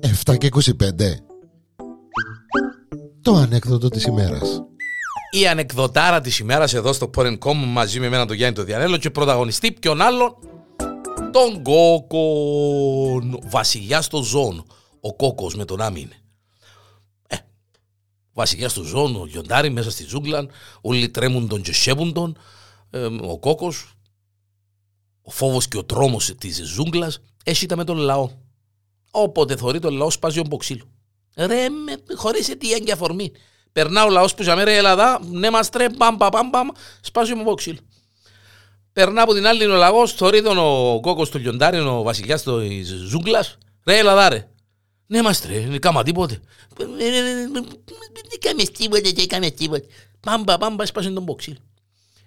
Εφτά και 25 Το ανέκδοτο της ημέρας. Η ανεκδοτάρα της ημέρας εδώ στο Porn.com μαζί με εμένα τον Γιάννη τον Διανέλο και πρωταγωνιστή ποιον άλλον; Τον Κόκον βασιλιάς των ζώων ο Κόκος με τον Άμιν. Ε, βασιλιάς των ζώων ο Γιοντάρι μέσα στη ζούγκλα όλοι τρέμουν τον και σέβουν τον. Ε, ο Κόκος ο φόβος και ο τρόμος της ζούγκλας έχει με τον λαό όποτε θωρεί τον λαό σπάζει ο μποξίλου ρε με, χωρίς αιτία και αφορμή περνά ο λαός που για μέρα η Ελλάδα ναι μας τρέ μπαμ μπαμ μπαμ σπάζει ο μποξίλου Περνά από την άλλη ο λαγό, θωρεί τον ο κόκο του λιοντάρι, ο βασιλιά τη ζούγκλα. Ρε, Ελλάδα, ρε. Ναι, είμαστε, ρε, δεν κάμα τίποτε. Δεν κάμε τίποτε, δεν κάμε τίποτε. Πάμπα, πάμπα, σπάσε τον μποξίλ.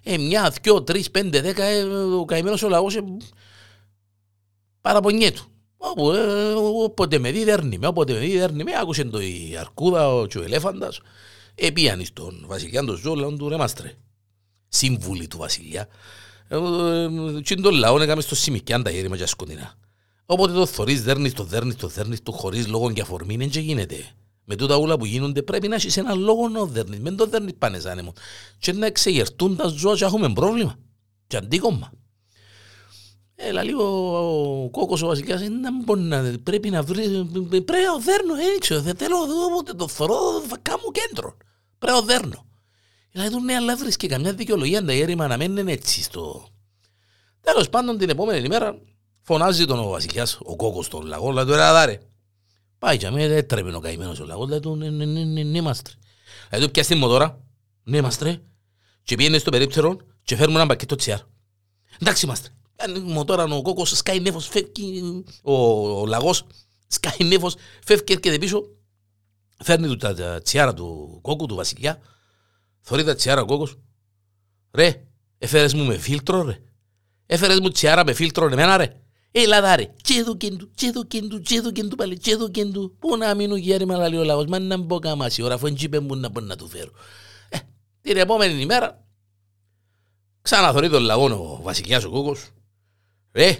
Ε, μια, δυο, τρεις, πέντε, δέκα, ε, ο καημένος ο λαός ε, παραπονιέται του. Όπου, ε, όποτε με δει, δέρνει με. Όποτε με δει, δέρνει με. Άκουσε το η αρκούδα, ο, και ο ελέφαντας. Επίανε στον βασιλιά του ζώου, λέω του ρε μάστρε. Σύμβουλοι του βασιλιά. Τι είναι το λαό έκαμε στο σημικιάν τα γέρημα και σκοτεινά. Όποτε το θωρείς, δέρνεις το, δέρνεις το, δέρνεις το χωρίς λόγο και αφορμή, δεν και γίνεται. Με τούτα όλα που γίνονται πρέπει να έχεις ένα λόγο να δέρνεις. Μεν το δέρνεις πάνε σαν έμον. Και να εξεγερτούν τα ζώα και έχουμε πρόβλημα. Και αντίκομμα. Έλα λίγο ο κόκκος ο βασιλιάς να μπορεί να πρέπει να βρει πρέπει να δέρνω έτσι δεν θέλω όποτε το θωρώ θα κάνω κέντρο πρέπει να δέρνω Δηλαδή του ναι, αλλά βρίσκει καμιά δικαιολογία τα έρημα να μένουν έτσι στο... Τέλος πάντων την επόμενη ημέρα φωνάζει τον ο βασιλιάς, ο κόκκος στον λαγό, λέει του ρε αδάρε. Πάει και αμέ, δεν τρέπει ο καημένος ο λαγός, λέει του ναι, ναι, ναι, ναι, ναι, μάστρε. Λέει του πιάσει μοτόρα, ναι, μάστρε, και πήγαινε στο περίπτερο και φέρουμε ένα πακέτο τσιάρ. Εντάξει, μάστρε. Κάνει μοτόρα ο κόκκος, σκάει νέφος, φεύγει ο, ο λαγός, σκάει νέφος, φεύγει και έρχεται πίσω, φέρνει του τα τσιάρα του κόκκου, του βασιλιά, Θωρεί τα τσιάρα ο κόκκος. Ρε, έφερες μου με φίλτρο ρε. Έφερες μου τσιάρα με φίλτρο εμένα ρε. Έλα δα ρε. Και εδώ και του, και εδώ και του, και εδώ και του πάλι, και εδώ και του. Πού να μείνω γέρι με λαλεί ο λαός, μας να μπω καμάσι ώρα, αφού εντζίπε μου να μπορώ να του φέρω. Ε, την επόμενη ημέρα, ξαναθωρεί τον λαγό ο βασιλιάς ο κόκκος. Ρε,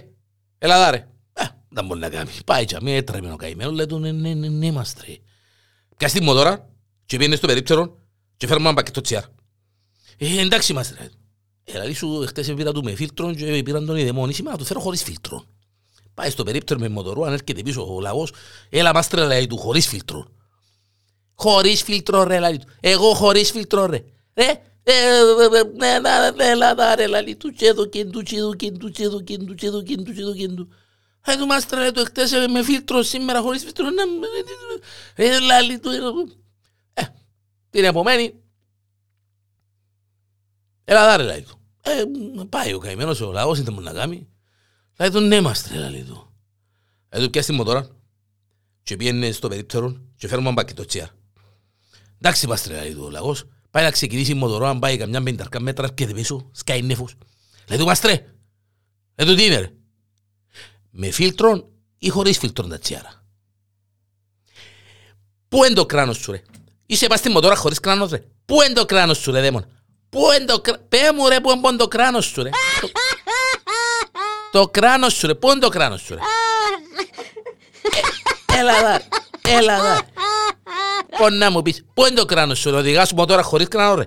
έλα δα ρε. Ε, δεν μπορεί να κάνει. Πάει και αμέ έτρεμε ο καημένος, λέει του ναι, ναι, ναι, ναι, μας τρέ. Πιάστη μου τώρα και πήγαινε στο περίπτερο και φέρουμε ένα πακέτο τσιάρ. Ε, εντάξει είμαστε. Ρε. Ε, δηλαδή σου χτες πήρα του με φίλτρο και πήραν τον ειδεμόνι σήμερα να του φέρω χωρίς φίλτρο. Πάει στο περίπτερο με μοτορού, αν έρχεται πίσω ο λαγός, έλα μάστρε λέει του χωρίς φίλτρο. Χωρίς φίλτρο ρε λέει του. Εγώ χωρίς φίλτρο ρε. Ρε, έλα ρε λέει του και εδώ και του και εδώ και του και εδώ και του και εδώ και του και εδώ και του. Ε, του μάστρα λέει του χτες με φίλτρο σήμερα χωρίς φίλτρο. Έλα λέει του. Την επομένη, έλα δάρε λέει του. Ε, πάει ο καημένος ο λαός, είτε μου να κάνει. Λέει του, ναι μας τρέλα λέει του. Ε, του πιάσει μοτόρα και πήγαινε στο περίπτερο και φέρουμε ένα πακέτο τσιά. Εντάξει μας τρέλα λέει του ο λαός. Πάει να ξεκινήσει η μοτορό, αν πάει καμιά πενταρκά μέτρα, έρχεται πίσω, σκάει νέφος. Λέει του, μας τρέ. Λέει του, τι είναι ρε. Με φίλτρον ή χωρίς φίλτρον τα τσιάρα. Πού είναι το κράνος σου ρε; Είσαι πας στη μοτόρα χωρίς κράνος ρε. Πού είναι το κράνος σου ρε δαίμον; Πού είναι το κράνος. Πέ μου ρε πού είναι το κράνος σου ρε; Το κράνος σου ρε. Πού είναι το κράνος σου ρε; Ε, έλα δά. Έλα δά. Πώς να μου πεις. Πού είναι το κράνος σου ρε; Οδηγάς μοτόρα χωρίς κράνος ρε.